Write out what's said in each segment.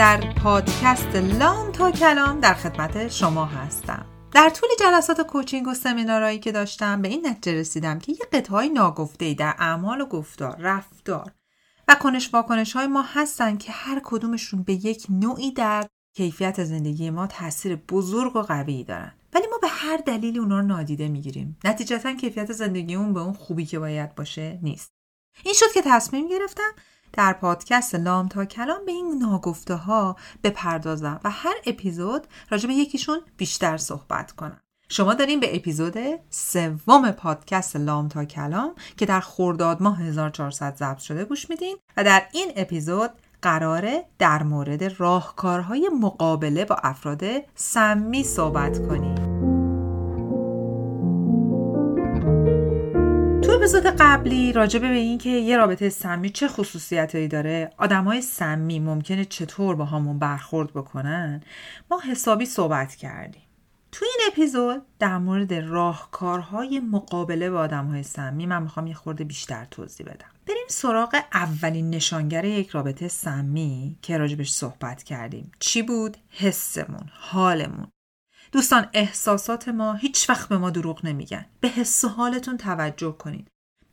در پادکست لام تا کلام در خدمت شما هستم. در طول جلسات کوچینگ و سمینارهایی که داشتم به این نتیجه رسیدم که یه قطعه ناگفته در اعمال و گفتار رفتار و کنش واکنش های ما هستن که هر کدومشون به یک نوعی در کیفیت زندگی ما تاثیر بزرگ و قوی دارن. ولی ما به هر دلیلی اونا رو نادیده می‌گیریم. نتیجتا کیفیت زندگیمون به اون خوبی که باید باشه نیست. این شد که تصمیم گرفتم در پادکست لام تا کلام به این ناگفته ها بپردازم و هر اپیزود راجع به یکیشون بیشتر صحبت کنم. شما داریم به اپیزود سوم پادکست لام تا کلام که در خرداد ماه 1400 ضبط شده گوش میدین و در این اپیزود قراره در مورد راهکارهای مقابله با افراد سمی صحبت کنیم. اپیزود قبلی راجبه به این که یه رابطه سمی چه خصوصیتهایی داره آدمای سمی ممکنه چطور با همون برخورد بکنن ما حسابی صحبت کردیم. تو این اپیزود در مورد راهکارهای مقابله با آدمهای سمی من می‌خوام یه خورده بیشتر توضیح بدم. بریم سراغ اولین نشانگر یک رابطه سمی که راجبش صحبت کردیم. چی بود؟ حسمون، حالمون. دوستان احساسات ما هیچ وقت به ما دروغ نمیگن. به حس و حالتون توجه کنید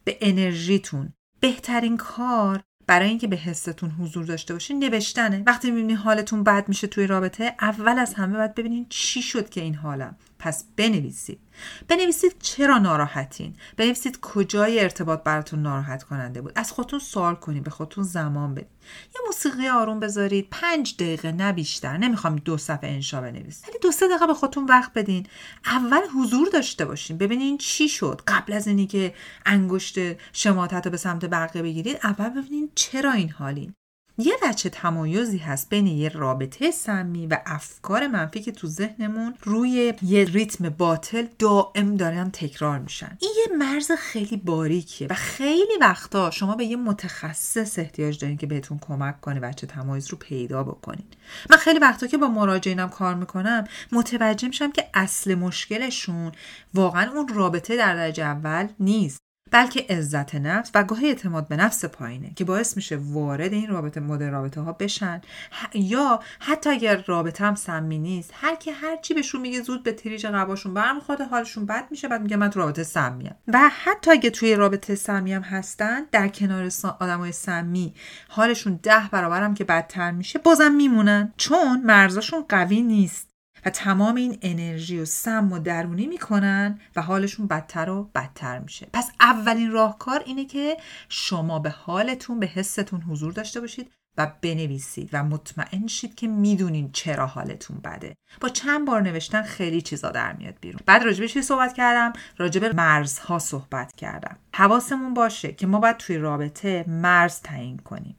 به انرژیتون. بهترین کار برای اینکه به حستون حضور داشته باشین نوشتنه. وقتی می‌بینین حالتون بد میشه توی رابطه اول از همه باید ببینین چی شد که این حالم. پس بنویسید. بنویسید چرا ناراحتین؟ بنویسید کجای ارتباط براتون ناراحت کننده بود؟ از خودتون سوال کنید به خودتون زمان بدید. یه موسیقی آروم بذارید. پنج دقیقه نه بیشتر. نمی‌خوام دو صفحه انشا بنویسید ولی دو سه دقیقه به خودتون وقت بدین. اول حضور داشته باشین. ببینین چی شد. قبل از اینی که انگشت شماتت رو به سمت بقیه بگیرید اول ببینین چرا این حالین. یه وچه تمایزی هست بین یه رابطه سمی و افکار منفی که تو ذهنمون روی یه ریتم باطل دائم دارن تکرار میشن. این یه مرز خیلی باریکیه و خیلی وقتا شما به یه متخصص احتیاج دارین که بهتون کمک کنه وچه تمایز رو پیدا بکنین. من خیلی وقتا که با مراجعینم کار می‌کنم متوجه میشم که اصل مشکلشون واقعا اون رابطه در درجه اول نیست. بلکه عزت نفس و گاهی اعتماد به نفس پایینه که باعث میشه وارد این رابطه مدل رابطه ها بشن یا حتی اگر رابطه هم سمی نیست هر کی هر چی بهشون میگه زود به تریج قباشون برمیخواد حالشون بد میشه بعد میگه من تو رابطه سمیم و حتی اگه توی رابطه سمی هم هستن در کنار آدمای سمی حالشون ده برابرم که بدتر میشه بازم میمونن. چون مرزاشون قوی نیست. تمام این انرژی و سم و درونی می‌کنن و حالشون بدتر و بدتر میشه. پس اولین راهکار اینه که شما به حالتون به حستون حضور داشته باشید و بنویسید و مطمئن شید که می‌دونین چرا حالتون بده. با چند بار نوشتن خیلی چیزا در میاد بیرون. بعد راجبه چی صحبت کردم؟ راجب مرزها صحبت کردم. حواسمون باشه که ما باید توی رابطه مرز تعیین کنیم.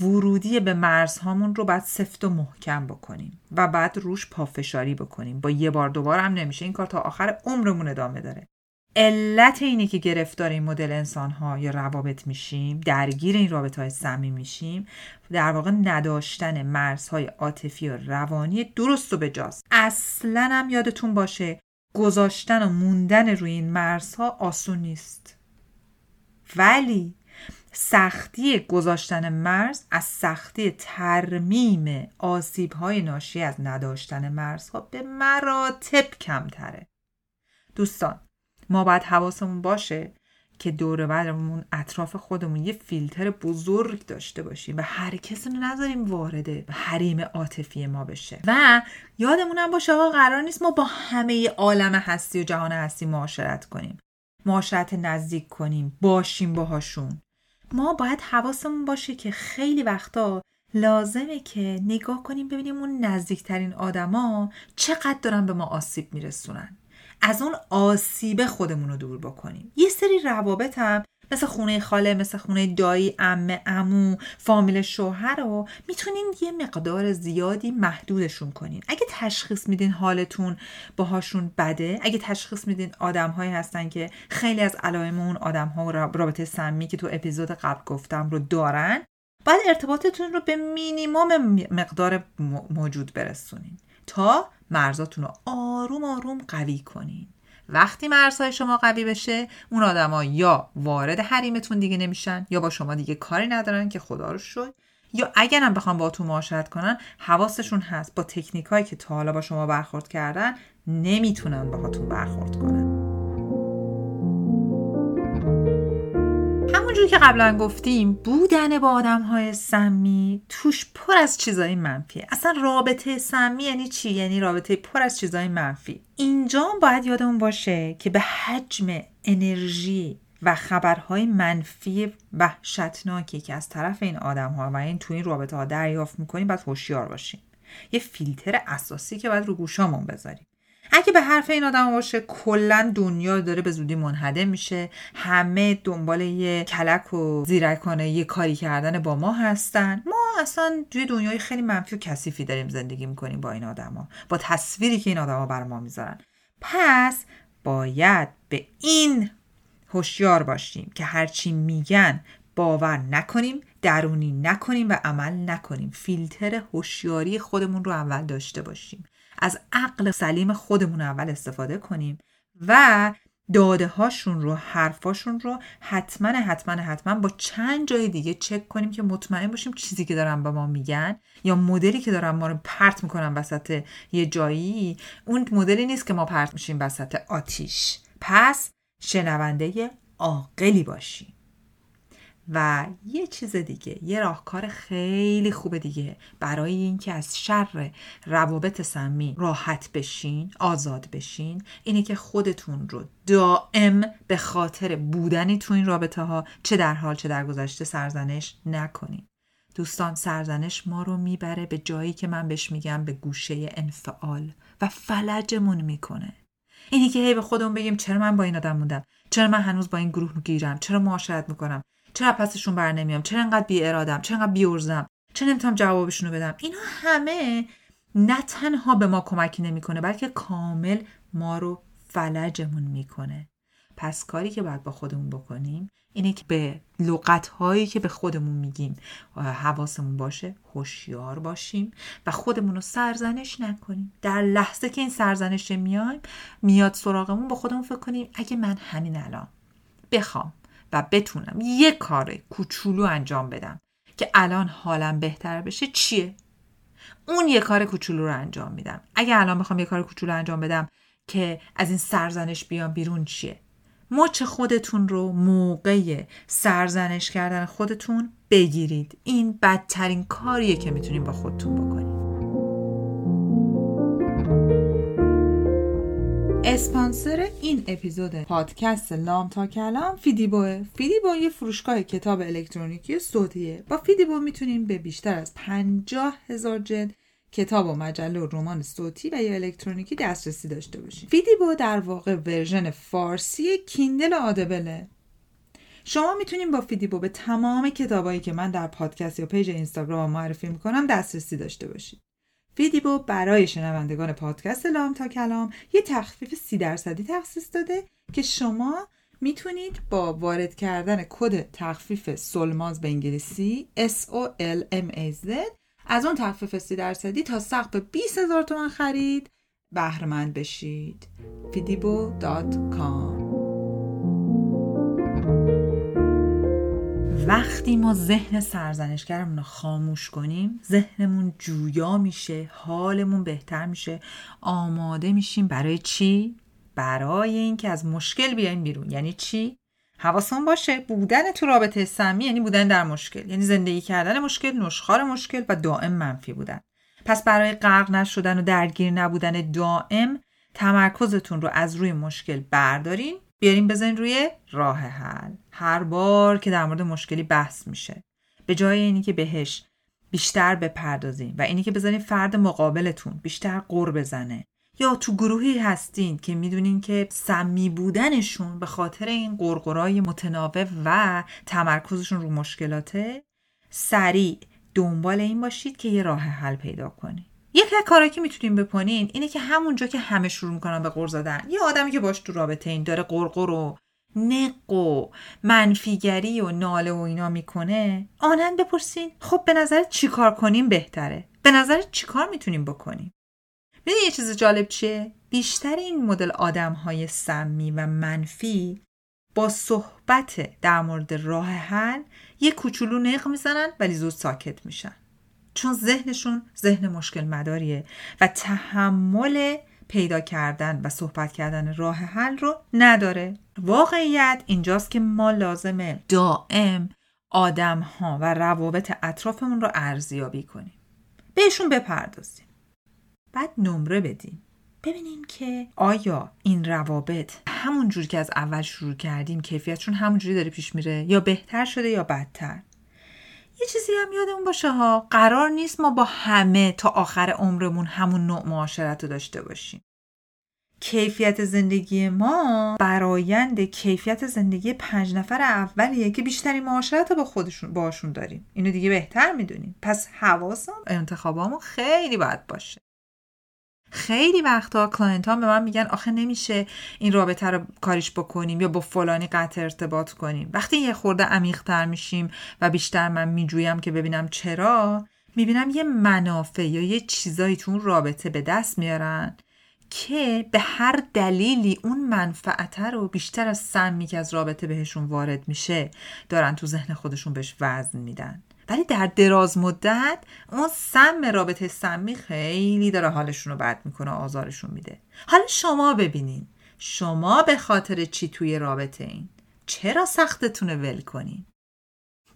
ورودی به مرزهامون رو باید سفت و محکم بکنیم و بعد روش پافشاری بکنیم. با یه بار دوبار هم نمیشه. این کار تا آخر عمرمون ادامه داره. علت اینه که گرفتار این مدل انسان ها یا روابط میشیم درگیر این رابطه های سمی میشیم در واقع نداشتن مرزهای عاطفی و روانی درست و بجاست. اصلا هم یادتون باشه گذاشتن و موندن روی این مرزها آسون نیست. ولی سختی گذاشتن مرز از سختی ترمیم آسیب های ناشی از نداشتن مرزها به مراتب کمتره. دوستان ما باید حواسمون باشه که دور برمون اطراف خودمون یه فیلتر بزرگ داشته باشیم و هر کسی رو نذاریم وارد حریم عاطفی ما بشه. و یادمونم باشه آقا قرار نیست ما با همه عالم هستی و جهان هستی معاشرت کنیم. معاشرت نزدیک کنیم باشیم باهاشون. ما باید حواسمون باشه که خیلی وقتا لازمه که نگاه کنیم ببینیم اون نزدیکترین آدما چقدر دارن به ما آسیب میرسونن. از اون آسیب خودمون رو دور بکنیم. یه سری روابط هم مثل خونه خاله مثل خونه دایی امه امو فامیل شوهر رو می‌تونین یه مقدار زیادی محدودشون کنین. اگه تشخیص میدین حالتون باهاشون بده اگه تشخیص میدین آدم هایی هستن که خیلی از علائم اون آدم ها و رابطه سمی که تو اپیزود قبل گفتم رو دارن باید ارتباطتون رو به مینیموم مقدار موجود برسونین تا مرزاتون رو آروم آروم قوی کنین. وقتی مرزهای شما قوی بشه اون آدما یا وارد حریمتون دیگه نمیشن یا با شما دیگه کاری ندارن که خدا رو شد یا اگرم بخوام با تو معاشرت کنن حواسشون هست. با تکنیکایی که تا حالا با شما برخورد کردن نمی‌تونن باهاتون برخورد کنن. که قبلا گفتیم بودن با آدم های سمی توش پر از چیزای منفی. اصلا رابطه سمی یعنی چی؟ یعنی رابطه پر از چیزای منفی. اینجا باید یادمون باشه که به حجم انرژی و خبرهای منفی وحشتناکی که از طرف این آدم ها و این تو این رابطه ها دریافت می‌کنیم باید هوشیار باشیم. یه فیلتر اساسی که باید رو گوشامون بذاریم. اگه به حرف این آدم باشه کلا دنیا داره به زودی منهدم میشه. همه دنبال یه کلک و زیرکانه یه کاری کردن با ما هستن. ما اصلا توی دنیای خیلی منفی و کثیفی داریم زندگی می‌کنیم با این آدما با تصویری که این آدما بر ما می‌ذارن. پس باید به این هوشیار باشیم که هرچی میگن باور نکنیم درونی نکنیم و عمل نکنیم. فیلتر هوشیاری خودمون رو اول داشته باشیم. از عقل سلیم خودمون اول استفاده کنیم و داده هاشون رو حرفاشون رو حتما حتما حتما با چند جای دیگه چک کنیم که مطمئن باشیم چیزی که دارن به ما میگن یا مدلی که دارن ما رو پرت می‌کنن وسط یه جایی اون مدلی نیست که ما پرت میشیم وسط آتیش. پس شنونده عاقلی باشیم. و یه چیز دیگه یه راهکار خیلی خوب دیگه. برای اینکه از شر روابط سمی راحت بشین آزاد بشین اینه که خودتون رو دائم به خاطر بودنی تو این رابطه ها چه در حال چه در گذشته سرزنش نکنین. دوستان سرزنش ما رو می‌بره به جایی که من بهش میگم به گوشه انفعال و فلجمون می‌کنه. اینی که هی به خودمون بگیم چرا من با این آدم موندم؟ چرا من هنوز با این گروه گیرم چرا معاشرت می‌کنم؟ چرا پسشون بر نمیام؟ چرا انقدر بی ارادم؟ چرا انقدر بیورزم چرا نمی‌تونم جوابشون رو بدم؟ اینا همه نه تنها به ما کمکی نمی‌کنه بلکه کامل ما رو فلجمون می‌کنه. پس کاری که باید با خودمون بکنیم اینه که به لغت هایی که به خودمون میگیم حواسمون باشه هوشیار باشیم و خودمون رو سرزنش نکنیم. در لحظه که این سرزنش میایم میاد سراغمون با خودمون فکر کنیم اگه من همین الان بخوام و بتونم یه کار کوچولو انجام بدم که الان حالم بهتر بشه چیه؟ اون یه کار کوچولو رو انجام میدم. اگه الان بخوام یه کار کوچولو انجام بدم که از این سرزنش بیام بیرون چیه؟ مچ خودتون رو موقع سرزنش کردن خودتون بگیرید. این بدترین کاریه که می‌تونیم با خودتون بکنید. اسپانسر این اپیزود پادکست لام تا کلام فیدیبوه فیدیبو یه فروشگاه کتاب الکترونیکی صوتیه. با فیدیبو می‌تونیم به بیشتر از پنجاه هزار جلد کتاب و مجله و رمان صوتی و یا الکترونیکی دسترسی داشته باشیم. فیدیبو در واقع version فارسی Kindle Audible ه شما می‌تونیم با فیدیبو به تمام کتابایی که من در پادکست یا page اینستاگرام معرفی می‌کنم دسترسی داشته باشید. فیدیبو برای شنوندگان پادکست لام تا کلام یه تخفیف سی درصدی تخصیص داده که شما می‌تونید با وارد کردن کد تخفیف سلماز به انگلیسی S O L M A Z از اون تخفیف سی درصدی تا سقف 20 هزار تومن خرید بهرمند بشید. fidibo.com وقتی ما ذهن سرزنشگرمون رو خاموش کنیم ذهنمون جویا میشه حالمون بهتر میشه آماده میشیم برای چی؟ برای اینکه از مشکل بیایم بیرون. یعنی چی؟ حواسمون باشه بودن تو رابطه سمی یعنی بودن در مشکل. یعنی زندگی کردن مشکل نشخار مشکل و دائم منفی بودن. پس برای غرق نشدن و درگیر نبودن دائم تمرکزتون رو از روی مشکل بردارین. بیاریم بزنین روی راه حل. هر بار که در مورد مشکلی بحث میشه. به جای اینی که بهش بیشتر بپردازین و اینی که بزنین فرد مقابلتون بیشتر قور بزنه. یا تو گروهی هستین که می‌دونین که سمی بودنشون به خاطر این قرقرای متناوب و تمرکزشون رو مشکلاته سریع دنبال این باشید که یه راه حل پیدا کنید. یکی از که می‌تونیم بکنین اینه که همونجا که همه شروع می‌کنن به قر زدن. یه آدمی که باش تو رابطه این داره قرقر و نق و منفیگری و ناله و اینا می‌کنه آنن بپرسین خب به نظر چی کار کنیم بهتره؟ به نظر چی کار می‌تونیم بکنیم؟ می‌دونی یه چیز جالب چیه؟ بیشتر این مدل آدم های سمی و منفی با صحبت در مورد راه حل یه کوچولو نق می‌زنن ولی زود ساکت میشن. چون ذهنشون ذهن مشکل مداریه و تحمل پیدا کردن و صحبت کردن راه حل رو نداره. واقعیت اینجاست که ما لازمه دائم آدم ها و روابط اطرافمون رو ارزیابی کنیم. بهشون بپردازیم. بعد نمره بدیم. ببینیم که آیا این روابط همون جور که از اول شروع کردیم کیفیتشون همون جوری داره پیش میره یا بهتر شده یا بدتر؟ یه چیزی هم یادمون باشه ها. قرار نیست ما با همه تا آخر عمرمون همون نوع معاشرت رو داشته باشیم. کیفیت زندگی ما برایند کیفیت زندگی پنج نفر اولیه که بیشتری معاشرت رو با خودشون باشون داریم. اینو دیگه بهتر می‌دونیم. پس حواسم انتخابامون خیلی باید باشه. خیلی وقتا client ها به من میگن آخه نمیشه این رابطه رو کاریش بکنیم یا با فلانی قطع ارتباط کنیم. وقتی یه خورده عمیقتر میشیم و بیشتر من میجویم که ببینم چرا می‌بینم یه منافع یا یه چیزایی تو اون رابطه به دست میارن که به هر دلیلی اون منفعت رو بیشتر از سمی که از رابطه بهشون وارد میشه دارن تو ذهن خودشون بهش وزن میدن. ولی در دراز مدت اون سم رابطه سمی خیلی داره حالشون رو بد می‌کنه آزارشون میده. حالا شما ببینین. شما به خاطر چی توی رابطه این؟ چرا سختتونه ول کنین؟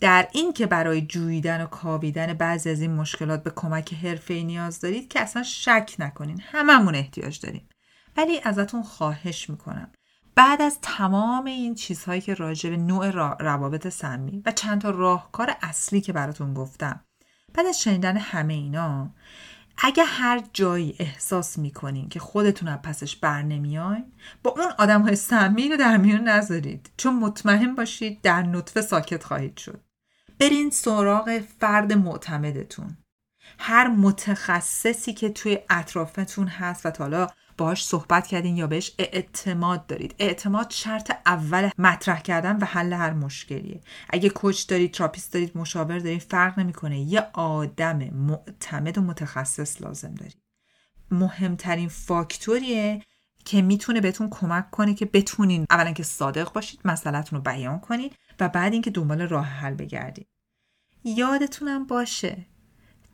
در این که برای جویدن و کاویدن بعضی از این مشکلات به کمک حرفه نیاز دارید که اصلا شک نکنین. هممون احتیاج داریم. ولی ازتون خواهش می‌کنم. بعد از تمام این چیزهایی که راجع به نوع روابط سمی و چند تا راهکار اصلی که براتون گفتم بعد از شنیدن همه اینا اگه هر جایی احساس می‌کنین که خودتون از پسش بر نمیاین با اون آدم های سمی رو در میون نذارید. چون مطمئن باشید در نطفه ساکت خواهید شد. برین سراغ فرد معتمدتون. هر متخصصی که توی اطرافتون هست و حالا باهاش صحبت کردین یا بهش اعتماد دارید. اعتماد شرط اول مطرح کردن و حل هر مشکلیه. اگه کوچ دارید تراپیست دارید مشاور دارید فرق نمی‌کنه. یه آدم معتمد و متخصص لازم دارید. مهمترین فاکتوریه که می‌تونه بهتون کمک کنه که بتونین اولا که صادق باشید مسئلهتون رو بیان کنید و بعد اینکه دنبال راه حل بگردید. یادتونم باشه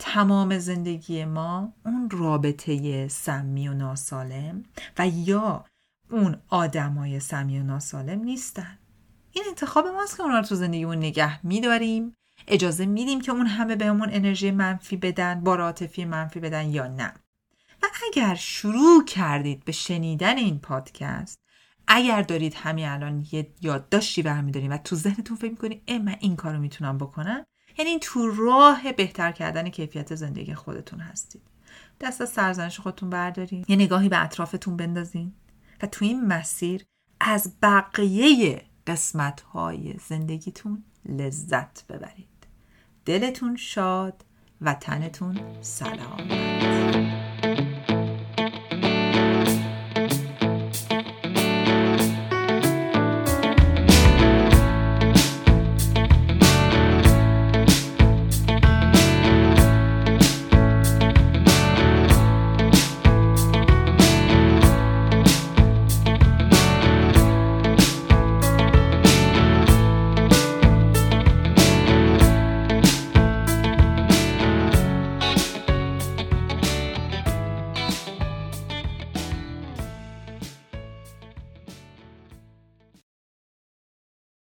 تمام زندگی ما اون رابطه سمی و ناسالم و یا اون آدمای سمی و ناسالم نیستن. این انتخاب ماست که اونا رو تو زندگیمون نگه میداریم. اجازه میدیم که اون همه بهمون انرژی منفی بدن با عاطفی منفی بدن یا نه. و اگر شروع کردید به شنیدن این پادکست اگر دارید همین الان یه یادداشتی برمیدارید و تو ذهنتون فکر می‌کنید اه من این کارو می‌تونم بکنم. یعنی تو راه بهتر کردن کیفیت زندگی خودتون هستید. دست از سرزنش خودتون بردارین. یه نگاهی به اطرافتون بندازین. و تو این مسیر از بقیه قسمت های زندگیتون لذت ببرید. دلتون شاد و تنتون سلامت.